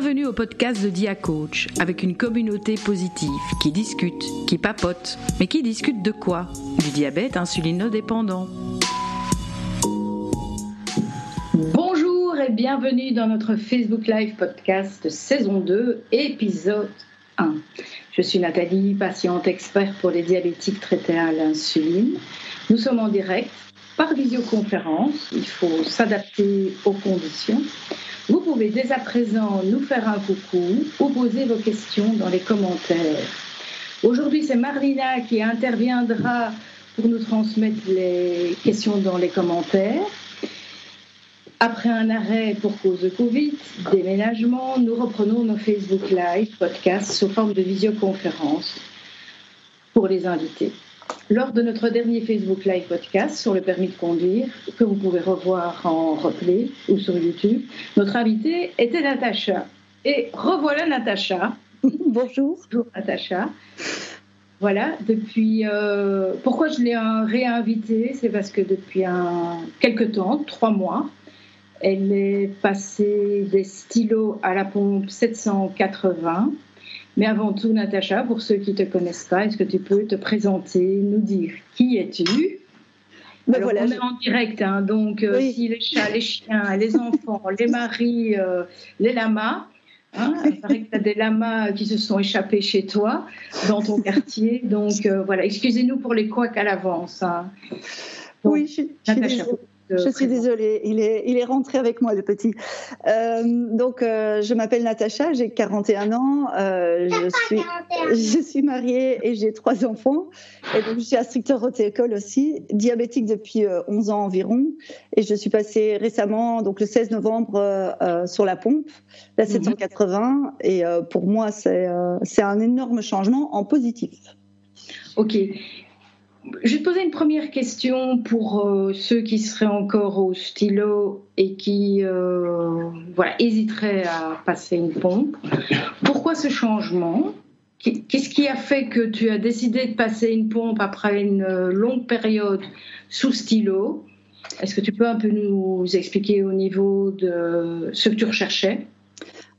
Bienvenue au podcast de Dia Coach avec une communauté positive qui discute, qui papote, mais qui discute de quoi? Du diabète insulinodépendant. Bonjour et bienvenue dans notre Facebook Live podcast saison 2, épisode 1. Je suis Nathalie, patiente experte pour les diabétiques traités à l'insuline. Nous sommes en direct par visioconférence. Il faut s'adapter aux conditions. Vous pouvez dès à présent nous faire un coucou ou poser vos questions dans les commentaires. Aujourd'hui, c'est Marlina qui interviendra pour nous transmettre les questions dans les commentaires. Après un arrêt pour cause de Covid, déménagement, nous reprenons nos Facebook Live, podcasts sous forme de visioconférence pour les invités lors de notre dernier Facebook Live podcast sur le permis de conduire, que vous pouvez revoir en replay ou sur YouTube, notre invitée était Natacha. Et revoilà Natacha. Bonjour. Bonjour Natacha. Voilà, depuis. Euh, pourquoi je l'ai réinvitée C'est parce que depuis un, quelques temps, trois mois, elle est passée des stylos à la pompe 780 mais avant tout, Natacha, pour ceux qui ne te connaissent pas, est-ce que tu peux te présenter, nous dire qui es-tu? Ben voilà, on est en direct, hein, donc euh, si les chats, les chiens, les enfants, les maris, euh, les lamas, hein, il paraît que tu as des lamas qui se sont échappés chez toi, dans ton quartier. Donc euh, voilà, excusez-nous pour les couacs à l'avance. Hein. oui, je, Natacha. Je suis désolée, il est, il est rentré avec moi, le petit. Euh, donc, euh, je m'appelle Natacha, j'ai 41 ans, euh, je, suis, je suis mariée et j'ai trois enfants. Et donc, je suis instructeur au école aussi, diabétique depuis 11 ans environ. Et je suis passée récemment, donc le 16 novembre, sur la pompe, la 780. Mhm. Et pour moi, c'est un énorme changement en positif. Ok. Je vais te poser une première question pour euh, ceux qui seraient encore au stylo et qui euh, voilà, hésiteraient à passer une pompe. Pourquoi ce changement? Qu'est-ce qui a fait que tu as décidé de passer une pompe après une euh, longue période sous stylo? Est-ce que tu peux un peu nous expliquer au niveau de ce que tu recherchais?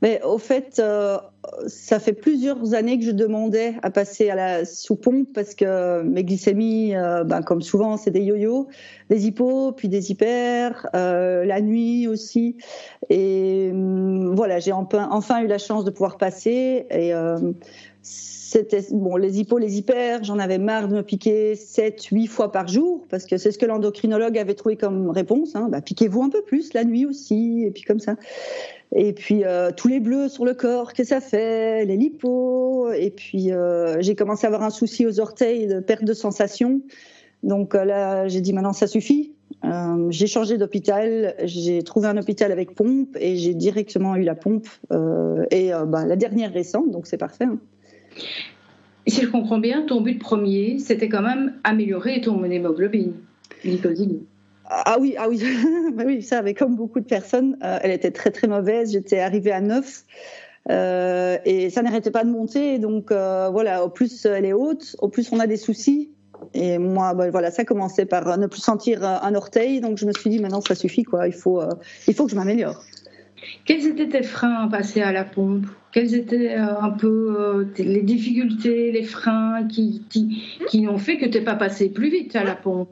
Mais au fait, euh, ça fait plusieurs années que je demandais à passer à la sous pompe parce que mes glycémies, euh, ben, comme souvent, c'est des yo-yo, des hypos, puis des hyper, euh, la nuit aussi. Et hum, voilà, j'ai enfin, enfin, eu la chance de pouvoir passer. Et c'était bon les hypos, les hyper, j'en avais marre de me piquer 7 8 fois par jour parce que c'est ce que l'endocrinologue avait trouvé comme réponse hein. bah, piquez-vous un peu plus la nuit aussi et puis comme ça. Et puis euh, tous les bleus sur le corps que ça fait, les lipos et puis euh, j'ai commencé à avoir un souci aux orteils de perte de sensation. Donc euh, là, j'ai dit maintenant ça suffit. j'ai changé d'hôpital, j'ai trouvé un hôpital avec pompe et j'ai directement eu la pompe et bah, la dernière récente, donc c'est parfait. Hein. Si je comprends bien, ton but premier, c'était quand même améliorer ton hémoglobine glycosylique. Ah oui, ah oui, bah oui, ça, avait comme beaucoup de personnes, euh, elle était très très mauvaise. J'étais arrivée à 9 euh, et ça n'arrêtait pas de monter. Donc euh, voilà, au plus elle est haute, au plus on a des soucis. Et moi, bah, voilà, ça commençait par ne plus sentir un orteil. Donc je me suis dit, maintenant ça suffit, quoi. Il faut, il faut que je m'améliore. Quels étaient tes freins à passer à la pompe? Quelles étaient euh, un peu euh, les difficultés, les freins qui, qui, ont fait que tu n'es pas passé plus vite à la pompe?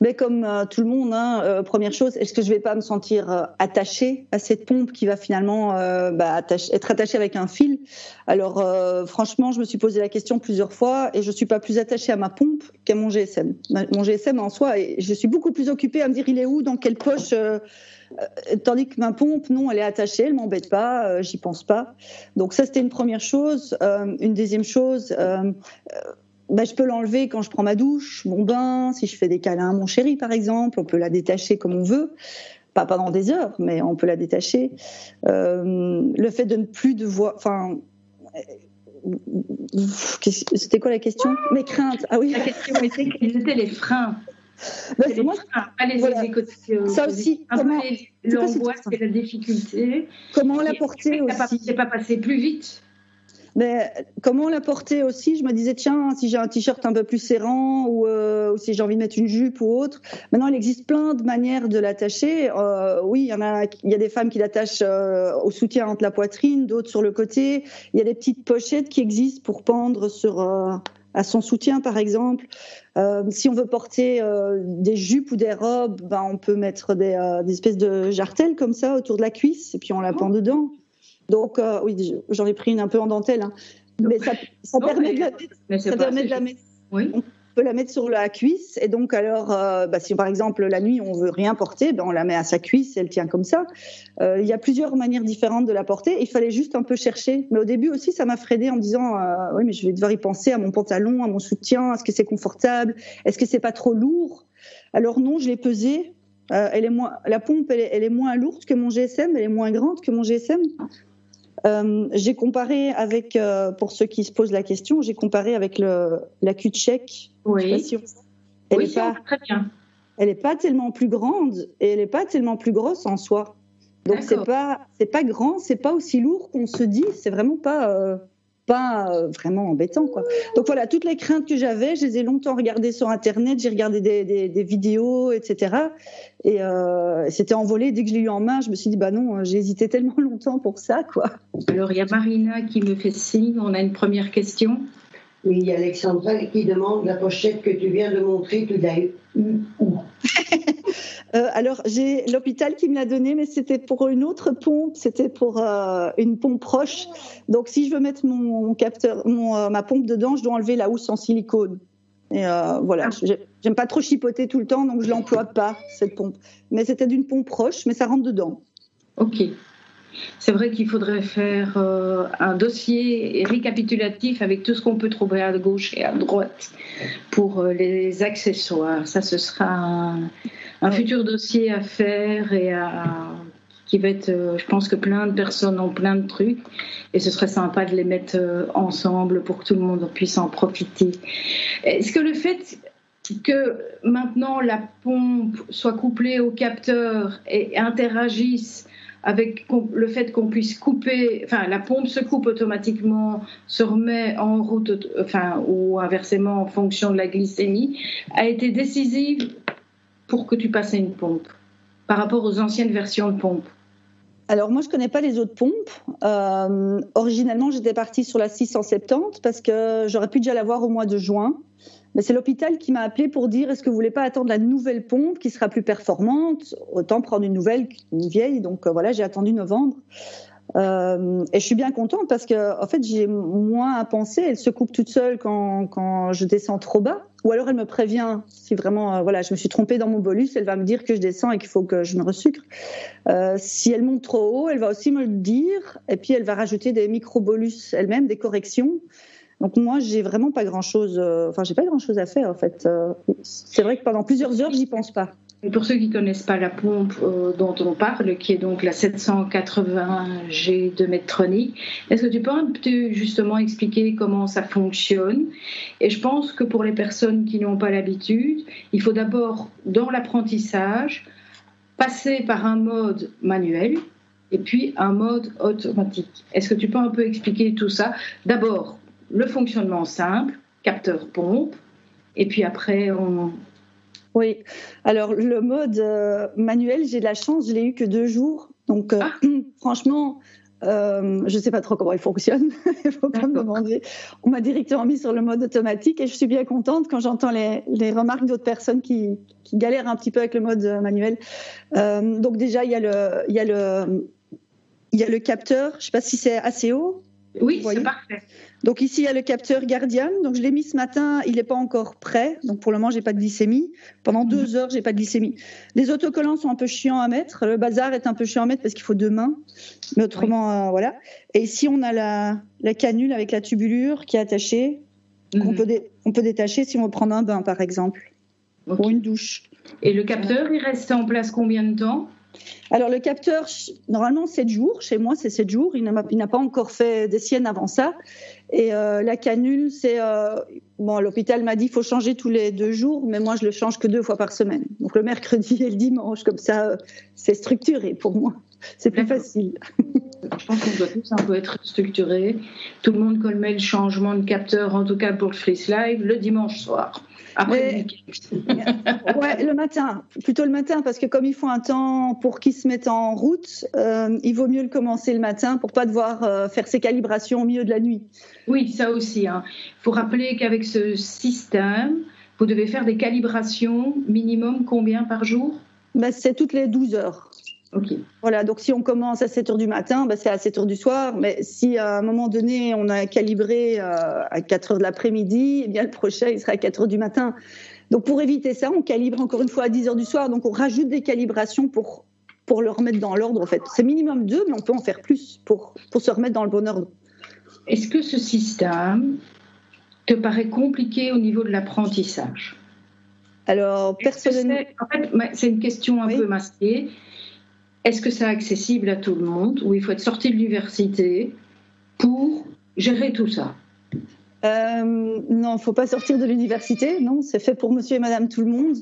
Mais comme euh, tout le monde, hein, première chose, est-ce que je vais pas me sentir attachée à cette pompe qui va finalement bah, être attachée avec un fil? Alors franchement, je me suis posé la question plusieurs fois et je suis pas plus attachée à ma pompe qu'à mon GSM. Mon GSM en soi, et je suis beaucoup plus occupée à me dire il est où, dans quelle poche tandis que ma pompe, non, elle est attachée, elle m'embête pas, euh, j'y pense pas. Donc ça, c'était une première chose. Euh, une deuxième chose, bah, je peux l'enlever quand je prends ma douche, mon bain, si je fais des câlins à mon chéri, par exemple, on peut la détacher comme on veut. Pas pendant des heures, mais on peut la détacher. le fait de ne plus devoir, enfin, c'était quoi la question? Mes craintes. Ah oui. La question était quels étaient les freins? Bah, les moi, les voilà. Ça aussi, comment l'angoisse et la difficulté. Comment l'apporter aussi C'est pas passé plus vite. Mais comment la porter aussi Je me disais, tiens, si j'ai un t-shirt un peu plus serrant ou, ou, si j'ai envie de mettre une jupe ou autre. Maintenant, il existe plein de manières de l'attacher. oui, il y en a, il y a des femmes qui l'attachent au soutien entre la poitrine, d'autres sur le côté. Il y a des petites pochettes qui existent pour pendre sur à son soutien, par exemple. Euh, si on veut porter euh, des jupes ou des robes, ben, on peut mettre des, euh, des, espèces de jartelles comme ça autour de la cuisse et puis on la pend dedans. Donc, oui, j'en ai pris une un peu en dentelle. Hein. Mais ça, ça permet de la, ça permet de la mettre. Oui peut la mettre sur la cuisse. Et donc, alors, euh, bah, si par exemple la nuit on veut rien porter, ben, on la met à sa cuisse, elle tient comme ça. Euh, il y a plusieurs manières différentes de la porter. Il fallait juste un peu chercher. Mais au début aussi, ça m'a freiné en me disant, euh, oui, mais je vais devoir y penser à mon pantalon, à mon soutien. Est-ce que c'est confortable? Est-ce que c'est pas trop lourd? Alors non, je l'ai pesé. elle est moins, la pompe, elle est, elle est moins lourde que mon GSM, elle est moins grande que mon GSM. Euh, j'ai comparé avec, euh, pour ceux qui se posent la question, j'ai comparé avec le, la Q-Check. Oui, elle oui, pas, très bien. Elle n'est pas tellement plus grande et elle n'est pas tellement plus grosse en soi. Donc c'est pas c'est pas grand, c'est pas aussi lourd qu'on se dit. C'est vraiment pas euh, pas euh, vraiment embêtant. Quoi. Donc voilà, toutes les craintes que j'avais, je les ai longtemps regardées sur Internet, j'ai regardé des, des, vidéos, etc. Et euh, c'était envolé. Dès que je l'ai eu en main, je me suis dit, bah non, j'ai hésité tellement longtemps pour ça. Quoi. Alors il y a Marina qui me fait signe, on a une première question. Oui, il y a Alexandra qui demande la pochette que tu viens de montrer, tu l'as eu où Euh, alors, j'ai l'hôpital qui me l'a donné, mais c'était pour une autre pompe, c'était pour euh, une pompe proche. Donc, si je veux mettre mon, capteur, mon, euh, ma pompe dedans, je dois enlever la housse en silicone. Et voilà, ah. j'aime pas trop chipoter tout le temps, donc je l'emploie pas cette pompe. Mais c'était d'une pompe proche, mais ça rentre dedans. Ok. C'est vrai qu'il faudrait faire un dossier récapitulatif avec tout ce qu'on peut trouver à gauche et à droite pour les accessoires. Ça, ce sera un, un futur dossier à faire et qui va être, euh, je pense que plein de personnes ont plein de trucs et ce serait sympa de les mettre euh, ensemble pour que tout le monde puisse en profiter. Est-ce que le fait que maintenant la pompe soit couplée au capteur et interagisse avec le fait qu'on puisse couper, enfin la pompe se coupe automatiquement, se remet en route, enfin ou inversement en fonction de la glycémie, a été décisive pour que tu passes à une pompe par rapport aux anciennes versions de pompe alors moi je connais pas les autres pompes. Euh, originellement j'étais partie sur la 670 parce que j'aurais pu déjà l'avoir au mois de juin. Mais c'est l'hôpital qui m'a appelé pour dire est-ce que vous voulez pas attendre la nouvelle pompe qui sera plus performante? Autant prendre une nouvelle qu'une vieille. Donc euh, voilà j'ai attendu novembre. Euh, et je suis bien contente parce que en fait j'ai moins à penser. Elle se coupe toute seule quand, je descends trop bas, ou alors elle me prévient si vraiment euh, voilà je me suis trompée dans mon bolus. Elle va me dire que je descends et qu'il faut que je me resucre. Euh, si elle monte trop haut, elle va aussi me le dire. Et puis elle va rajouter des micro bolus elle-même, des corrections. Donc moi j'ai vraiment pas grand chose. Euh, enfin j'ai pas grand chose à faire en fait. C'est vrai que pendant plusieurs heures j'y pense pas. Et pour ceux qui ne connaissent pas la pompe euh, dont on parle, qui est donc la 780G de Medtronic, est-ce que tu peux un peu justement expliquer comment ça fonctionne? Et je pense que pour les personnes qui n'ont pas l'habitude, il faut d'abord, dans l'apprentissage, passer par un mode manuel et puis un mode automatique. Est-ce que tu peux un peu expliquer tout ça? D'abord, le fonctionnement simple, capteur pompe, et puis après, on, oui, alors le mode euh, manuel, j'ai de la chance, je l'ai eu que deux jours. Donc euh, ah. franchement, euh, je ne sais pas trop comment il fonctionne, il faut pas me demander. On m'a directement mis sur le mode automatique et je suis bien contente quand j'entends les, remarques d'autres personnes qui, galèrent un petit peu avec le mode manuel. donc déjà, il y a le, il y a le, il y a le capteur, je ne sais pas si c'est assez haut. Oui, c'est parfait. Donc ici, il y a le capteur Guardian. Donc je l'ai mis ce matin, il n'est pas encore prêt. Donc pour le moment, j'ai pas de glycémie. Pendant mhm. deux heures, j'ai pas de glycémie. Les autocollants sont un peu chiants à mettre. Le bazar est un peu chiant à mettre parce qu'il faut deux mains. Mais autrement, euh, voilà. Et ici, on a la, la, canule avec la tubulure qui est attachée. qu'on mhm. peut, on peut détacher si on veut prendre un bain, par exemple, ou une douche. Et le capteur, il reste en place combien de temps? Alors le capteur, normalement 7 jours, chez moi c'est 7 jours, il n'a pas encore fait des siennes avant ça. Et euh, la canule, c'est... Euh, bon, l'hôpital m'a dit qu'il faut changer tous les deux jours, mais moi je le change que deux fois par semaine. Donc le mercredi et le dimanche, comme ça, euh, c'est structuré pour moi. C'est plus facile. Je pense qu'on doit tous un peu être structurés. Tout le monde connaît le changement de capteur, en tout cas pour le Freeze Live, le dimanche soir. Après le ouais, le matin, plutôt le matin, parce que comme il faut un temps pour qu'ils se mettent en route, euh, il vaut mieux le commencer le matin pour pas devoir euh, faire ses calibrations au milieu de la nuit. Oui, ça aussi. Il hein. faut rappeler qu'avec ce système, vous devez faire des calibrations minimum combien par jour? Ben, C'est toutes les 12 heures. Voilà, donc si on commence à 7 heures du matin, ben c'est à 7 heures du soir. Mais si à un moment donné, on a calibré euh, à 4 heures de l'après-midi, eh bien le prochain, il sera à 4 heures du matin. Donc pour éviter ça, on calibre encore une fois à 10 heures du soir. Donc on rajoute des calibrations pour, pour le remettre dans l'ordre. En fait, c'est minimum 2, mais on peut en faire plus pour, pour se remettre dans le bon ordre. Est-ce que ce système te paraît compliqué au niveau de l'apprentissage? Alors, personnellement. En fait, c'est une question un peu masquée. Est-ce que c'est accessible à tout le monde ou il faut être sorti de l'université pour gérer tout ça? Euh, non, il ne faut pas sortir de l'université, non, c'est fait pour monsieur et madame tout le monde.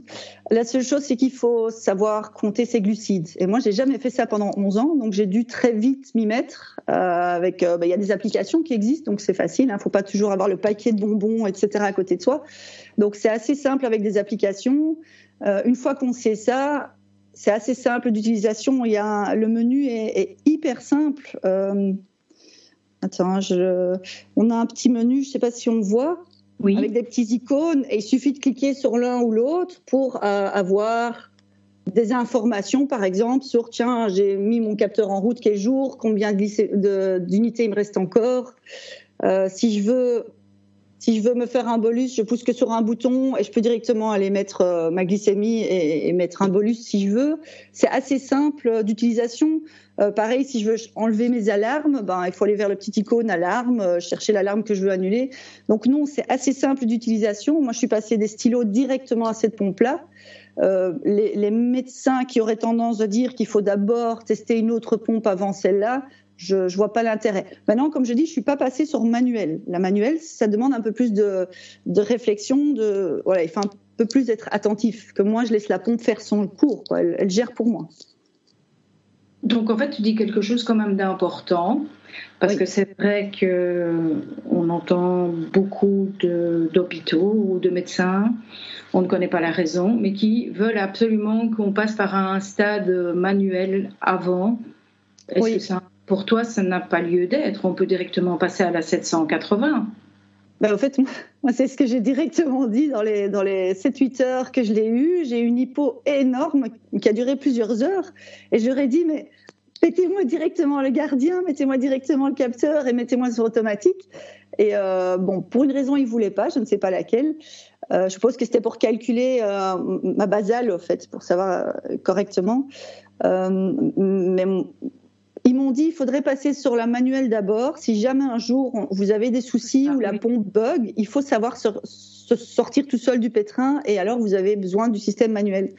La seule chose, c'est qu'il faut savoir compter ses glucides. Et moi, j'ai jamais fait ça pendant 11 ans, donc j'ai dû très vite m'y mettre. Euh, euh, bah, il y a des applications qui existent, donc c'est facile. Il hein. ne faut pas toujours avoir le paquet de bonbons, etc. à côté de soi. Donc c'est assez simple avec des applications. une fois qu'on sait ça, c'est assez simple d'utilisation. Il y a le menu est, hyper simple. Euh, attends, on a un petit menu, je ne sais pas si on le voit, avec des petites icônes, et il suffit de cliquer sur l'un ou l'autre pour euh, avoir des informations, par exemple, sur tiens, j'ai mis mon capteur en route quel jour, combien d'unités il me reste encore. Euh, si je veux si je veux me faire un bolus, je pousse que sur un bouton et je peux directement aller mettre euh, ma glycémie et, mettre un bolus si je veux. C'est assez simple d'utilisation. Euh, pareil, si je veux enlever mes alarmes, ben, il faut aller vers le petit icône alarme, euh, chercher l'alarme que je veux annuler. Donc non, c'est assez simple d'utilisation. Moi, je suis passée des stylos directement à cette pompe-là. les, les, médecins qui auraient tendance à dire qu'il faut d'abord tester une autre pompe avant celle-là, je ne vois pas l'intérêt. Maintenant, comme je dis, je suis pas passée sur manuel. La manuelle, ça demande un peu plus de, de réflexion, de voilà, il faut un peu plus d'être attentif. Que moi, je laisse la pompe faire son cours. Elle, gère pour moi. Donc, en fait, tu dis quelque chose quand même d'important, parce que c'est vrai que on entend beaucoup d'hôpitaux ou de médecins, on ne connaît pas la raison, mais qui veulent absolument qu'on passe par un stade manuel avant. Est-ce que c'est pour toi, ça n'a pas lieu d'être. On peut directement passer à la 780. Ben, au fait, moi, c'est ce que j'ai directement dit dans les, dans les 7-8 heures que je l'ai eu. J'ai eu une hypo énorme qui a duré plusieurs heures. Et j'aurais dit, mais mettez-moi directement le gardien, mettez-moi directement le capteur et mettez-moi sur automatique. Et euh, bon, pour une raison, il ne voulait pas, je ne sais pas laquelle. Euh, je suppose que c'était pour calculer euh, ma basale, au fait, pour savoir correctement. mais ils m'ont dit il faudrait passer sur la manuelle d'abord. Si jamais un jour vous avez des soucis ou la pompe bug, il faut savoir se, sortir tout seul du pétrin et alors vous avez besoin du système manuel.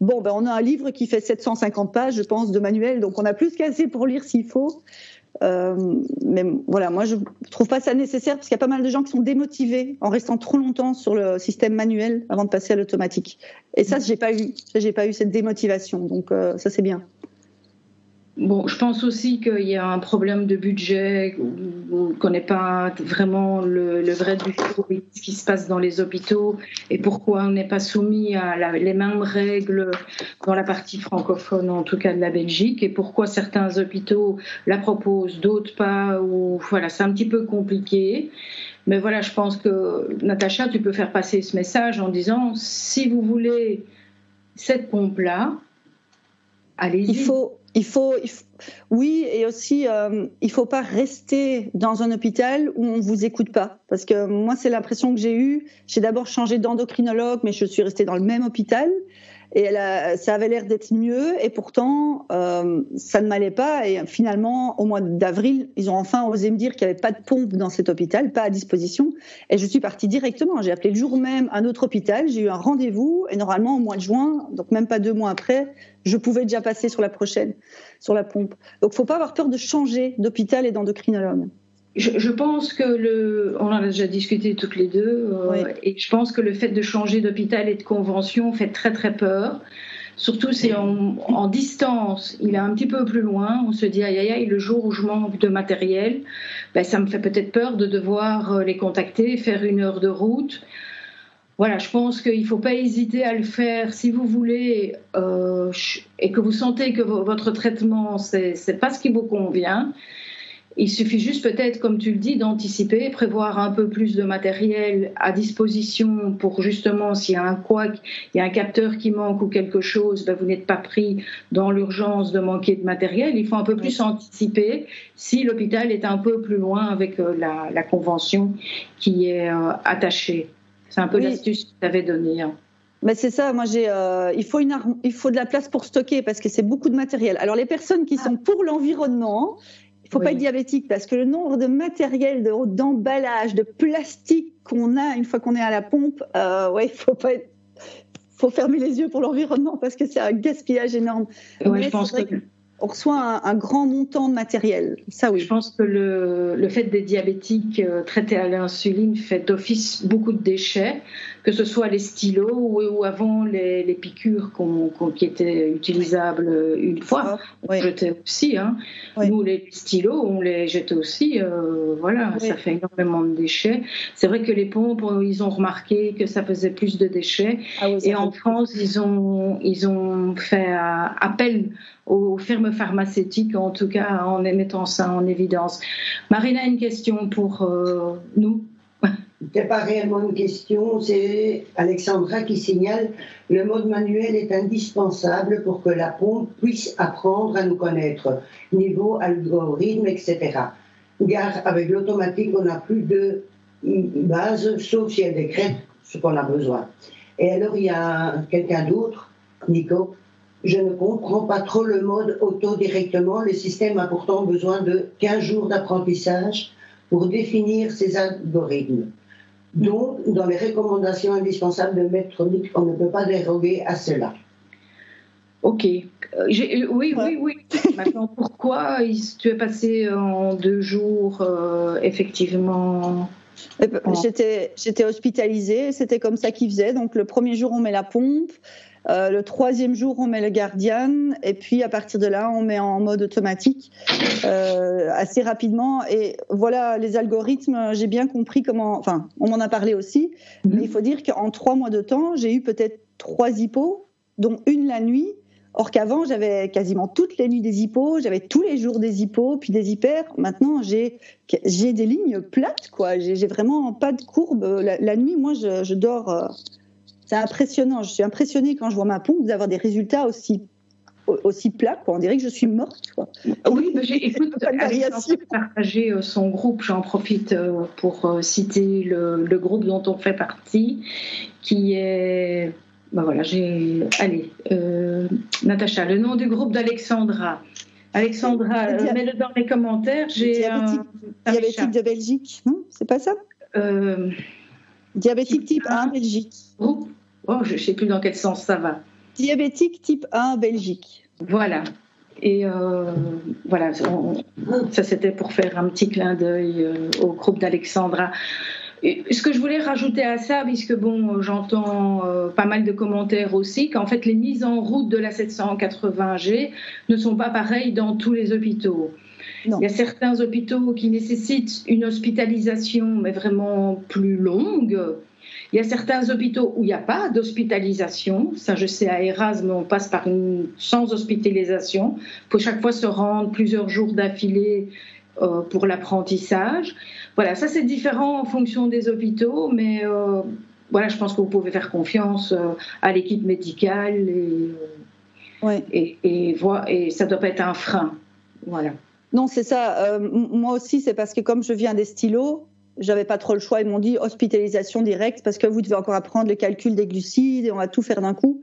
Bon, ben on a un livre qui fait 750 pages, je pense, de manuel, donc on a plus qu'assez pour lire s'il faut. Euh, mais voilà, moi je trouve pas ça nécessaire parce qu'il y a pas mal de gens qui sont démotivés en restant trop longtemps sur le système manuel avant de passer à l'automatique. Et ça, j'ai pas eu, j'ai pas eu cette démotivation, donc euh, ça c'est bien. Bon, je pense aussi qu'il y a un problème de budget, on ne connaît pas vraiment le, vrai but ce qui se passe dans les hôpitaux et pourquoi on n'est pas soumis à les mêmes règles dans la partie francophone, en tout cas de la Belgique, et pourquoi certains hôpitaux la proposent, d'autres pas, ou voilà, c'est un petit peu compliqué. Mais voilà, je pense que Natacha, tu peux faire passer ce message en disant si vous voulez cette pompe-là, allez-y. Il faut il faut, oui, et aussi, euh, il faut pas rester dans un hôpital où on vous écoute pas, parce que moi, c'est l'impression que j'ai eue. J'ai d'abord changé d'endocrinologue, mais je suis restée dans le même hôpital et elle ça avait l'air d'être mieux et pourtant euh, ça ne m'allait pas et finalement au mois d'avril ils ont enfin osé me dire qu'il n'y avait pas de pompe dans cet hôpital pas à disposition et je suis partie directement. J'ai appelé le jour même un autre hôpital j'ai eu un rendez-vous et normalement au mois de juin donc même pas deux mois après je pouvais déjà passer sur la prochaine sur la pompe. Donc faut pas avoir peur de changer d'hôpital et d'endocrinologue je, pense que le, on en a déjà discuté toutes les deux, euh, et je pense que le fait de changer d'hôpital et de convention fait très très peur, Surtout si en distance, il est un petit peu plus loin, on se dit aïe aïe aïe, le jour où je manque de matériel, ben, ça me fait peut-être peur de devoir euh, les contacter, faire une heure de route. Voilà, je pense qu'il ne faut pas hésiter à le faire si vous voulez euh, et que vous sentez que votre traitement, ce n'est pas ce qui vous convient. Il suffit juste peut-être, comme tu le dis, d'anticiper, prévoir un peu plus de matériel à disposition pour justement, s'il y a un couac, il y a un capteur qui manque ou quelque chose, ben vous n'êtes pas pris dans l'urgence de manquer de matériel. Il faut un peu plus anticiper si l'hôpital est un peu plus loin avec euh, la, convention qui est euh, attachée. C'est un peu l'astuce que tu avais donnée. Hein. Mais c'est ça, moi j'ai, euh, il, faut une, il faut de la place pour stocker parce que c'est beaucoup de matériel. Alors les personnes qui ah. sont pour l'environnement, il faut pas être diabétique parce que le nombre de matériel, d'emballage, de, plastique qu'on a une fois qu'on est à la pompe, euh, ouais, il faut pas faut fermer les yeux pour l'environnement parce que c'est un gaspillage énorme. Ouais, je pense que on reçoit un, grand montant de matériel. Ça, oui. Je pense que le, le fait des diabétiques euh, traités à l'insuline fait d'office beaucoup de déchets, que ce soit les stylos ou, avant les, les piqûres qui étaient utilisables une fois. On jetait aussi. Hein. Nous, les stylos, on les jetait aussi. Euh, voilà, ça fait énormément de déchets. C'est vrai que les pompes, ils ont remarqué que ça faisait plus de déchets. Ah Et en France, ils ont, ils ont fait euh, appel aux firmes pharmaceutiques, en tout cas en mettant ça en évidence. Marina une question pour euh, nous. N'est pas réellement une question, c'est Alexandra qui signale le mode manuel est indispensable pour que la pompe puisse apprendre à nous connaître, niveau algorithme, etc. Car avec l'automatique, on n'a plus de base, sauf si elle décrète ce qu'on a besoin. Et alors, il y a quelqu'un d'autre, Nico, je ne comprends pas trop le mode auto directement. Le système a pourtant besoin de 15 jours d'apprentissage pour définir ses algorithmes. Donc, dans les recommandations indispensables de Medtronic, on ne peut pas déroger à cela. Ok. Euh, euh, oui, oui, oui. Maintenant, pourquoi tu es passé en deux jours, euh, effectivement J'étais hospitalisée, c'était comme ça qu'ils faisaient. Donc, le premier jour, on met la pompe. Euh, le troisième jour, on met le Guardian, et puis à partir de là, on met en mode automatique euh, assez rapidement. Et voilà, les algorithmes, j'ai bien compris comment. Enfin, on m'en a parlé aussi, mhm. mais il faut dire qu'en trois mois de temps, j'ai eu peut-être trois hippos, dont une la nuit. Or qu'avant, j'avais quasiment toutes les nuits des hippos, j'avais tous les jours des hippos, puis des hyper. Maintenant, j'ai des lignes plates, quoi. J'ai vraiment pas de courbe. La, nuit, moi, je, je dors. Euh, c'est impressionnant. Je suis impressionnée quand je vois ma pompe d'avoir des résultats aussi aussi plats. On dirait que je suis morte. Oui, mais j'ai écoute, partagé euh, son groupe. J'en profite euh, pour euh, citer le, groupe dont on fait partie, qui est. Ben voilà, j'ai. Allez, Natacha, le nom du groupe d'Alexandra. Alexandra, mets-le dans les commentaires. J'ai diabétique, diabétique de Belgique, non? C'est pas ça? Diabétique type 1 Belgique. Oh, oh je ne sais plus dans quel sens ça va. Diabétique type 1 Belgique. Voilà. Et euh, voilà, ça c'était pour faire un petit clin d'œil euh, au groupe d'Alexandra. Ce que je voulais rajouter à ça, puisque bon, j'entends euh, pas mal de commentaires aussi, qu'en fait les mises en route de la 780G ne sont pas pareilles dans tous les hôpitaux. Il y a certains hôpitaux qui nécessitent une hospitalisation, mais vraiment plus longue. Il y a certains hôpitaux où il n'y a pas d'hospitalisation. Ça, je sais, à Erasme, on passe par une sans hospitalisation. Il faut chaque fois se rendre plusieurs jours d'affilée euh, pour l'apprentissage. Voilà, ça c'est différent en fonction des hôpitaux, mais euh, voilà, je pense que vous pouvez faire confiance euh, à l'équipe médicale et, ouais. et, et, et ça ne doit pas être un frein. Voilà. Non, c'est ça. Euh, moi aussi, c'est parce que comme je viens des stylos, j'avais pas trop le choix. Ils m'ont dit hospitalisation directe parce que vous devez encore apprendre le calcul des glucides et on va tout faire d'un coup.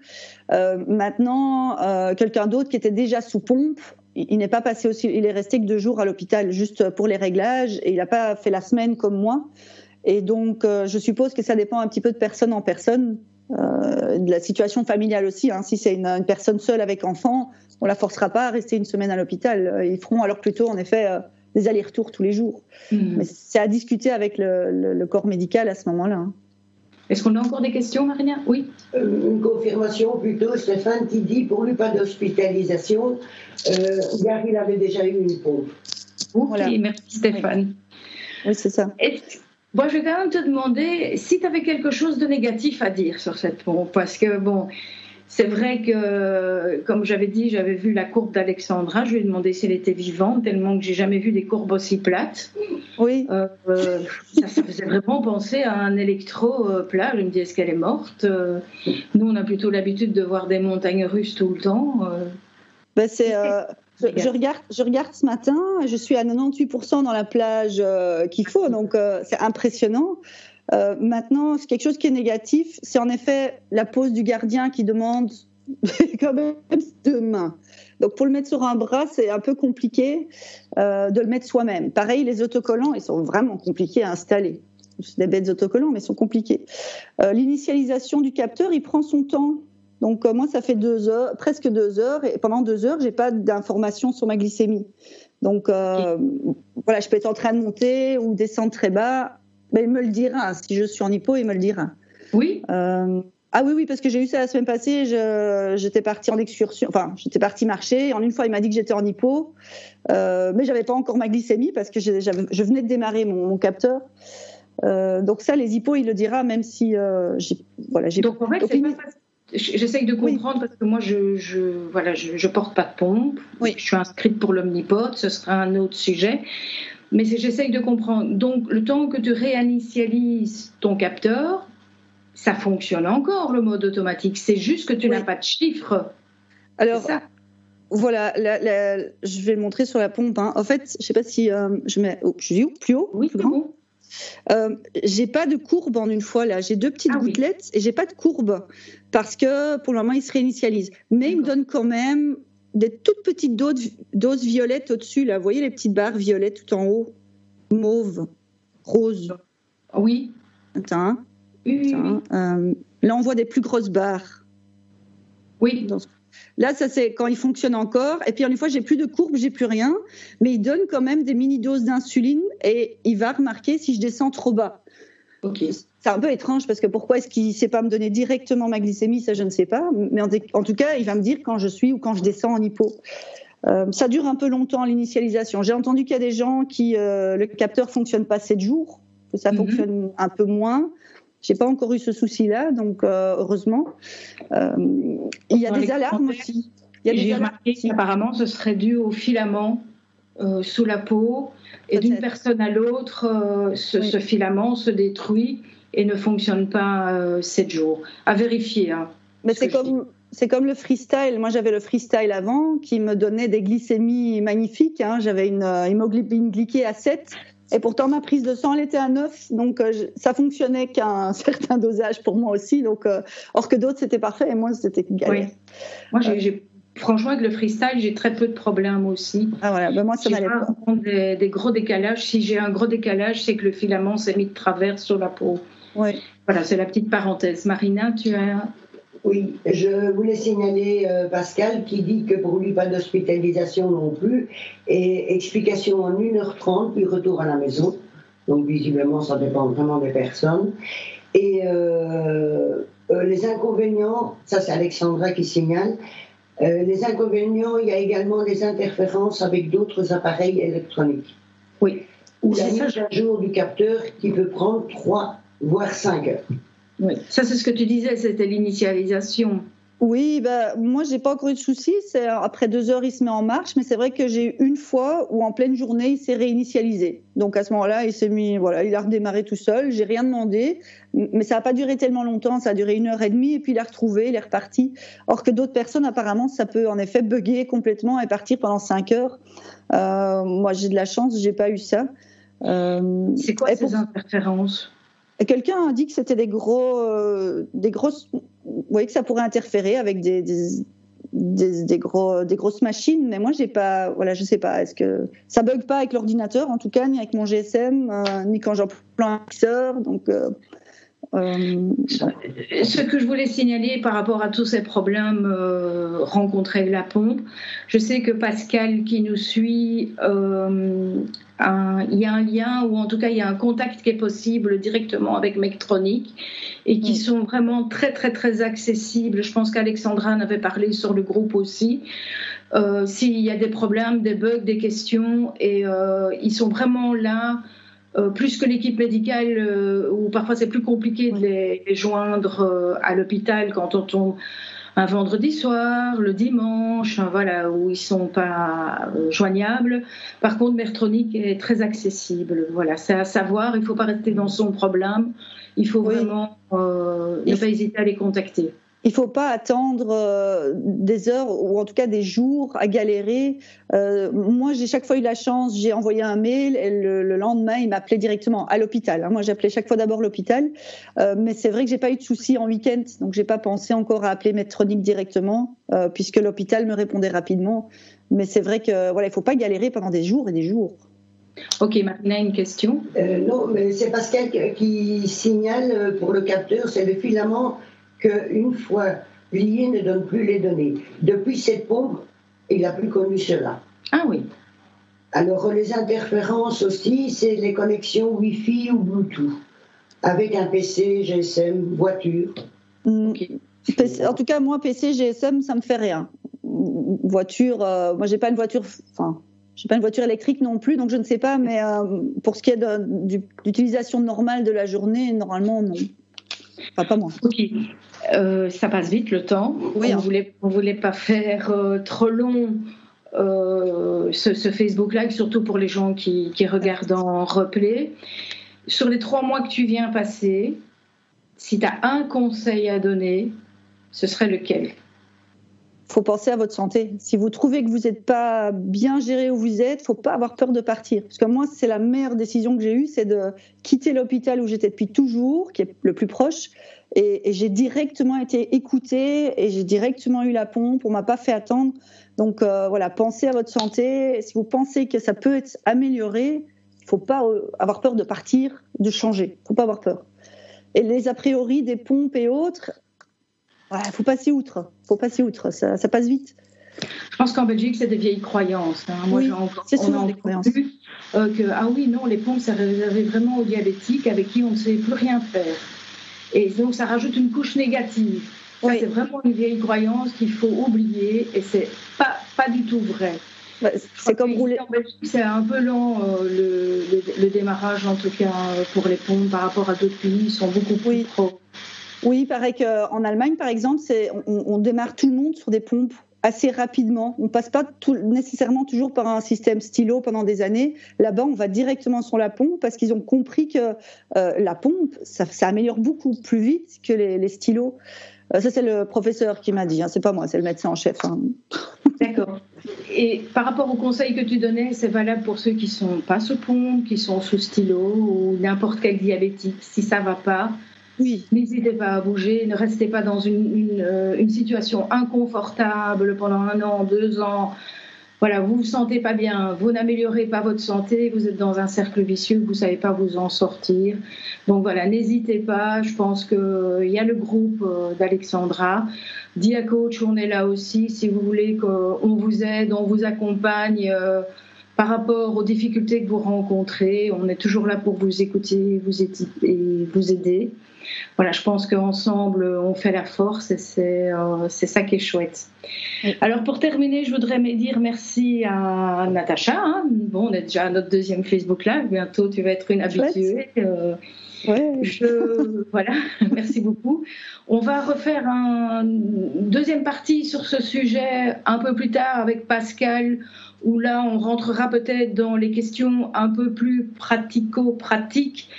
Euh, maintenant, euh, quelqu'un d'autre qui était déjà sous pompe, il, n'est pas passé aussi. Il est resté que deux jours à l'hôpital juste pour les réglages et il n'a pas fait la semaine comme moi. Et donc, je suppose que ça dépend un petit peu de personne en personne. De la situation familiale aussi. Hein. Si c'est une, une, personne seule avec enfant, on la forcera pas à rester une semaine à l'hôpital. Ils feront alors plutôt, en effet, euh, des allers-retours tous les jours. Mhm. Mais c'est à discuter avec le, corps médical à ce moment-là. Hein. Est-ce qu'on a encore des questions, Marina? Oui. Euh, une confirmation plutôt, Stéphane qui dit pour lui pas d'hospitalisation, car il avait déjà eu une pompe. Ok, merci Stéphane. Oui, c'est ça. Moi, je vais quand même te demander si tu avais quelque chose de négatif à dire sur cette pompe, parce que bon, c'est vrai que, comme j'avais dit, j'avais vu la courbe d'Alexandra. Je lui ai demandé si elle était vivante, tellement que j'ai jamais vu des courbes aussi plates. Oui. Euh, ça, faisait vraiment penser à un électro plat. Je me dis, est-ce qu'elle est morte Nous, on a plutôt l'habitude de voir des montagnes russes tout le temps. Ben, c'est. Euh, je, regarde, je regarde ce matin, je suis à 98% dans la plage euh, qu'il faut, donc c'est impressionnant. Euh, maintenant, quelque chose qui est négatif, c'est en effet la pose du gardien qui demande quand même deux mains. Donc pour le mettre sur un bras, c'est un peu compliqué euh, de le mettre soi-même. Pareil, les autocollants, ils sont vraiment compliqués à installer. C'est des bêtes autocollants, mais ils sont compliqués. Euh, l'initialisation du capteur, il prend son temps. Donc moi, ça fait deux heures, presque deux heures, et pendant deux heures, j'ai pas d'informations sur ma glycémie. Donc voilà, je peux être en train de monter ou descendre très bas il me le dira. Si je suis en hypo, il me le dira. Oui. Euh, ah oui, oui, parce que j'ai eu ça la semaine passée. J'étais partie en excursion, enfin, j'étais partie marcher. En une fois, il m'a dit que j'étais en hypo, euh, mais j'avais pas encore ma glycémie parce que je venais de démarrer mon, capteur. Euh, donc ça, les hippos, il le dira, même si euh, j'ai voilà, j'ai. Donc en fait, J'essaye de comprendre parce que moi, je, je voilà, je, porte pas de pompe. Oui. Je suis inscrite pour l'omnipode. Ce sera un autre sujet. Mais j'essaye de comprendre. Donc, le temps que tu réinitialises ton capteur, ça fonctionne encore, le mode automatique. C'est juste que tu n'as pas de chiffre. Alors, ça. voilà, je vais le montrer sur la pompe. Hein. En fait, je ne sais pas si euh, je mets. Oh, je suis où Plus haut Oui, plus grand euh, j'ai pas de courbe en une fois là, j'ai deux petites ah gouttelettes et j'ai pas de courbe parce que pour le moment il se réinitialise. Mais il me donne quand même des toutes petites doses, violettes au-dessus, là. Vous voyez les petites barres violettes tout en haut? Mauve, rose. Oui. Attends. Euh, là, on voit des plus grosses barres. Oui. Là, ça c'est quand il fonctionne encore. Et puis, une fois, j'ai plus de courbe, j'ai plus rien. Mais il donne quand même des mini doses d'insuline et il va remarquer si je descends trop bas. Ok c'est un peu étrange parce que pourquoi est-ce qu'il ne sait pas me donner directement ma glycémie, ça je ne sais pas. Mais en, tout cas, il va me dire quand je suis ou quand je descends en hypo. Euh, ça dure un peu longtemps l'initialisation. J'ai entendu qu'il y a des gens qui euh, le capteur fonctionne pas 7 jours, que ça mhm. fonctionne un peu moins. J'ai pas encore eu ce souci-là, donc euh, heureusement. il y a des alarmes aussi. J'ai remarqué qu'apparemment ce serait dû au filament sous la peau et d'une personne à l'autre, ce, ce, filament se détruit et ne fonctionne pas euh, 7 jours. À vérifier. Hein, Mais c'est comme, c'est comme le freestyle. Moi, j'avais le freestyle avant qui me donnait des glycémies magnifiques. Hein. J'avais une euh, hémoglobine glyquée à 7. Et pourtant, ma prise de sang, elle était à 9. Donc, euh, ça fonctionnait qu'à un certain dosage pour moi aussi. Donc, euh, or que d'autres, c'était parfait. Et moi, c'était galère. Oui. Moi, j'ai, franchement, avec le freestyle, j'ai très peu de problèmes aussi. Ah voilà, ben moi, ça n'allait pas. Des, des gros décalages. Si j'ai un gros décalage, c'est que le filament s'est mis de travers sur la peau. Oui. Voilà, c'est la petite parenthèse. Marina, tu as. Oui, je voulais signaler euh, Pascal qui dit que pour lui, pas d'hospitalisation non plus. Et explication en 1h30, puis retour à la maison. Donc visiblement, ça dépend vraiment des personnes. Et euh, euh, les inconvénients, ça c'est Alexandra qui signale, les inconvénients, il y a également des interférences avec d'autres appareils électroniques. Oui. Ou la mise à jour du capteur qui peut prendre 3 voire 5 heures. Oui, ça c'est ce que tu disais, c'était l'initialisation. Oui, bah, moi j'ai pas encore eu de soucis. Après deux heures, il se met en marche, mais c'est vrai que j'ai eu une fois où en pleine journée, il s'est réinitialisé. Donc à ce moment-là, il s'est mis, voilà, il a redémarré tout seul. J'ai rien demandé, mais ça n'a pas duré tellement longtemps. Ça a duré une heure et demie, et puis il a retrouvé, il est reparti. Or que d'autres personnes, apparemment, ça peut en effet bugger complètement et partir pendant cinq heures. Euh, moi, j'ai de la chance, j'ai pas eu ça. Euh, c'est quoi ces interférences? Quelqu'un a dit que c'était des gros, euh, des grosses, vous voyez que ça pourrait interférer avec des, des, gros, des grosses machines, mais moi j'ai pas, voilà, je sais pas, est-ce que ça bug pas avec l'ordinateur? En tout cas, ni avec mon GSM, euh, ni quand j'emploie un mixeur, donc euh, Ce que je voulais signaler par rapport à tous ces problèmes rencontrés avec la pompe, je sais que Pascal qui nous suit, il y a un lien ou en tout cas il y a un contact qui est possible directement avec Mectronic et qui sont vraiment très très très accessibles. Je pense qu'Alexandra en avait parlé sur le groupe aussi. Euh, s'il y a des problèmes, des bugs, des questions, et euh, ils sont vraiment là. Euh, plus que l'équipe médicale, où parfois c'est plus compliqué de les, joindre à l'hôpital quand on tombe un vendredi soir, le dimanche, hein, voilà, où ils sont pas joignables. Par contre, Mertronic est très accessible. Voilà, c'est à savoir, il faut pas rester dans son problème. Il faut vraiment ne pas hésiter à les contacter il ne faut pas attendre euh, des heures ou en tout cas des jours à galérer. Euh, moi, j'ai chaque fois eu la chance, j'ai envoyé un mail et le, lendemain, il m'appelait directement à l'hôpital. Hein. Moi, j'appelais chaque fois d'abord l'hôpital, euh, mais c'est vrai que j'ai pas eu de soucis en week-end, donc j'ai pas pensé encore à appeler Medtronic directement puisque l'hôpital me répondait rapidement. Mais c'est vrai que voilà, il faut pas galérer pendant des jours et des jours. Ok, Marina, une question? Non, mais c'est Pascal qui signale pour le capteur, c'est le filament qu'une fois lié ne donne plus les données. Depuis cette pompe, il n'a plus connu cela. Ah oui. Alors les interférences aussi, c'est les connexions Wi-Fi ou Bluetooth, avec un PC, GSM, voiture. Mm. en tout cas, moi, PC, GSM, ça me fait rien. Voiture, euh, moi, j'ai pas une voiture, enfin, j'ai pas une voiture électrique non plus, donc je ne sais pas, mais euh, pour ce qui est d'utilisation normale de la journée, normalement, non. Enfin, pas moi. Ok. Euh, ça passe vite le temps. Oui, on ne voulait, on voulait pas faire euh, trop long euh, ce, Facebook Live, surtout pour les gens qui, qui, regardent en replay. Sur les trois mois que tu viens passer, si tu as un conseil à donner, ce serait lequel? Faut penser à votre santé. Si vous trouvez que vous n'êtes pas bien géré où vous êtes, faut pas avoir peur de partir. Parce que moi, c'est la meilleure décision que j'ai eue, c'est de quitter l'hôpital où j'étais depuis toujours, qui est le plus proche, et, j'ai directement été écoutée et j'ai directement eu la pompe. On m'a pas fait attendre. Donc euh, voilà, pensez à votre santé. Si vous pensez que ça peut être amélioré, faut pas euh, avoir peur de partir, de changer. Faut pas avoir peur. Et les a priori des pompes et autres, il faut passer outre. faut passer outre. Ça, ça passe vite. Je pense qu'en Belgique, c'est des vieilles croyances. Hein. Moi, oui, c'est souvent des croyances. Euh, que, ah oui, non, les pompes, ça réservé vraiment aux diabétiques avec qui on ne sait plus rien faire. Et donc, ça rajoute une couche négative. C'est vraiment une vieille croyance qu'il faut oublier et c'est pas, pas du tout vrai. Bah, c'est comme rouler. C'est un peu lent euh, le, le, démarrage, en tout cas, pour les pompes par rapport à d'autres pays. Ils sont beaucoup plus oui. pro. Oui, il paraît qu'en Allemagne, par exemple, on, on, démarre tout le monde sur des pompes assez rapidement. On passe pas nécessairement toujours par un système stylo pendant des années. Là-bas, on va directement sur la pompe parce qu'ils ont compris que euh, la pompe, ça, améliore beaucoup plus vite que les, stylos. Euh, ça, c'est le professeur qui m'a dit. Hein, c'est pas moi, c'est le médecin en chef. Hein. D'accord. Et par rapport aux conseils que tu donnais, c'est valable pour ceux qui sont pas sous pompe, qui sont sous stylo ou n'importe quel diabétique. Si ça va pas, N'hésitez pas à bouger, ne restez pas dans une, euh, une, situation inconfortable pendant un an, deux ans. Voilà, vous vous sentez pas bien, vous n'améliorez pas votre santé, vous êtes dans un cercle vicieux, vous savez pas vous en sortir. Donc voilà, n'hésitez pas. Je pense qu'il euh, y a le groupe euh, d'Alexandra. Dia Coach, on est là aussi. Si vous voulez qu'on vous aide, on vous accompagne par rapport aux difficultés que vous rencontrez. On est toujours là pour vous écouter, vous aider. Et vous aider voilà, je pense qu'ensemble, on fait la force et c'est euh, ça qui est chouette. Alors, pour terminer, je voudrais me dire merci à Natacha. Hein. Bon, on est déjà à notre deuxième Facebook Live. Bientôt, tu vas être une habituée. Euh, je, voilà, merci beaucoup. On va refaire une deuxième partie sur ce sujet un peu plus tard avec Pascal, où là, on rentrera peut-être dans les questions un peu plus pratico-pratiques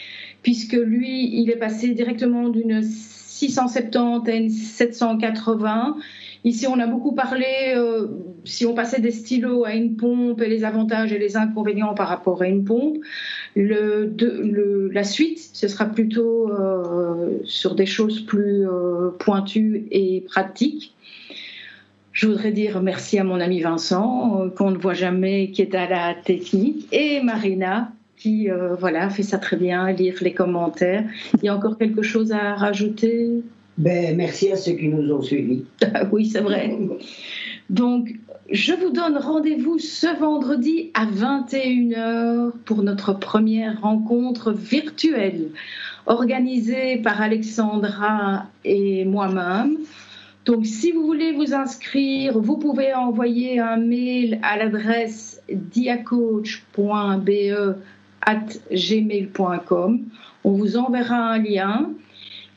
puisque lui, il est passé directement d'une 670 à une 780. Ici, on a beaucoup parlé, euh, si on passait des stylos à une pompe et les avantages et les inconvénients par rapport à une pompe. Le, la suite, ce sera plutôt euh, sur des choses plus euh, pointues et pratiques. Je voudrais dire merci à mon ami Vincent, qu'on ne voit jamais, qui est à la technique, et Marina, qui euh, voilà, fait ça très bien, lire les commentaires. Il y a encore quelque chose à rajouter? Ben, Merci à ceux qui nous ont suivis. Ah oui, c'est vrai. Donc, je vous donne rendez-vous ce vendredi à 21h pour notre première rencontre virtuelle organisée par Alexandra et moi-même. Donc, si vous voulez vous inscrire, vous pouvez envoyer un mail à l'adresse diacoach.be gmail.com. On vous enverra un lien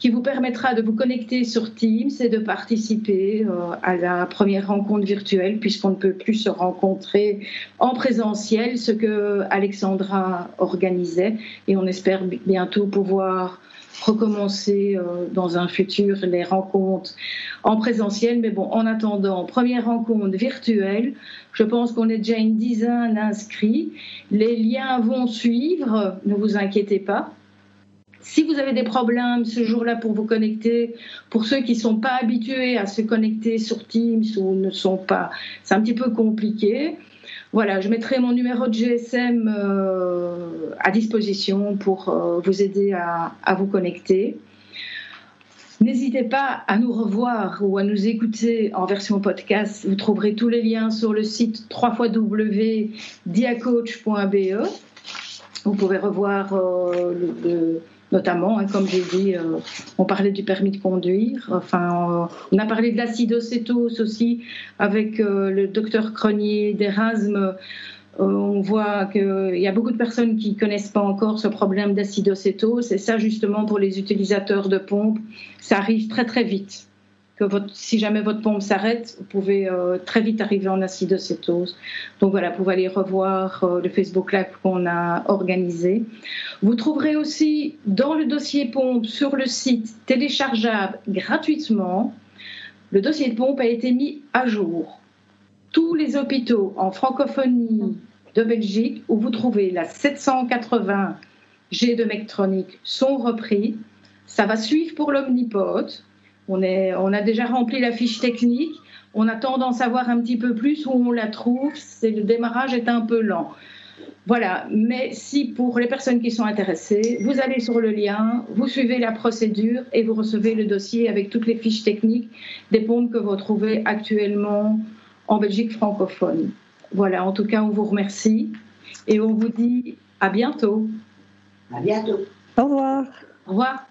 qui vous permettra de vous connecter sur Teams et de participer euh, à la première rencontre virtuelle puisqu'on ne peut plus se rencontrer en présentiel, ce que Alexandra organisait et on espère bientôt pouvoir recommencer euh, dans un futur les rencontres en présentiel. Mais bon, en attendant, première rencontre virtuelle, je pense qu'on est déjà une dizaine d'inscrits. Les liens vont suivre, ne vous inquiétez pas. Si vous avez des problèmes ce jour-là pour vous connecter, pour ceux qui ne sont pas habitués à se connecter sur Teams ou ne sont pas, c'est un petit peu compliqué. Voilà, je mettrai mon numéro de GSM euh, à disposition pour euh, vous aider à, vous connecter. N'hésitez pas à nous revoir ou à nous écouter en version podcast. Vous trouverez tous les liens sur le site www.diacoach.be. Vous pouvez revoir euh, le notamment, hein, comme j'ai dit, euh, on parlait du permis de conduire. Enfin, euh, on a parlé de l'acidocétose aussi avec euh, le docteur Cronier d'Erasme. on voit qu'il y a beaucoup de personnes qui ne connaissent pas encore ce problème d'acidocétose. Et ça, justement, pour les utilisateurs de pompes, ça arrive très très vite que si jamais votre pompe s'arrête, vous pouvez euh, très vite arriver en acidocétose. Donc voilà, vous pouvez aller revoir euh, le Facebook Live qu'on a organisé. Vous trouverez aussi dans le dossier pompe sur le site téléchargeable gratuitement. Le dossier de pompe a été mis à jour. Tous les hôpitaux en francophonie de Belgique où vous trouvez la 780 G de Mectronique sont repris. Ça va suivre pour l'omnipode on, a déjà rempli la fiche technique. On attend d'en savoir un petit peu plus où on la trouve. C'est, le démarrage est un peu lent. Voilà, mais si pour les personnes qui sont intéressées, vous allez sur le lien, vous suivez la procédure et vous recevez le dossier avec toutes les fiches techniques des pompes que vous trouvez actuellement en Belgique francophone. Voilà, en tout cas, on vous remercie et on vous dit à bientôt. À bientôt. Au revoir. Au revoir.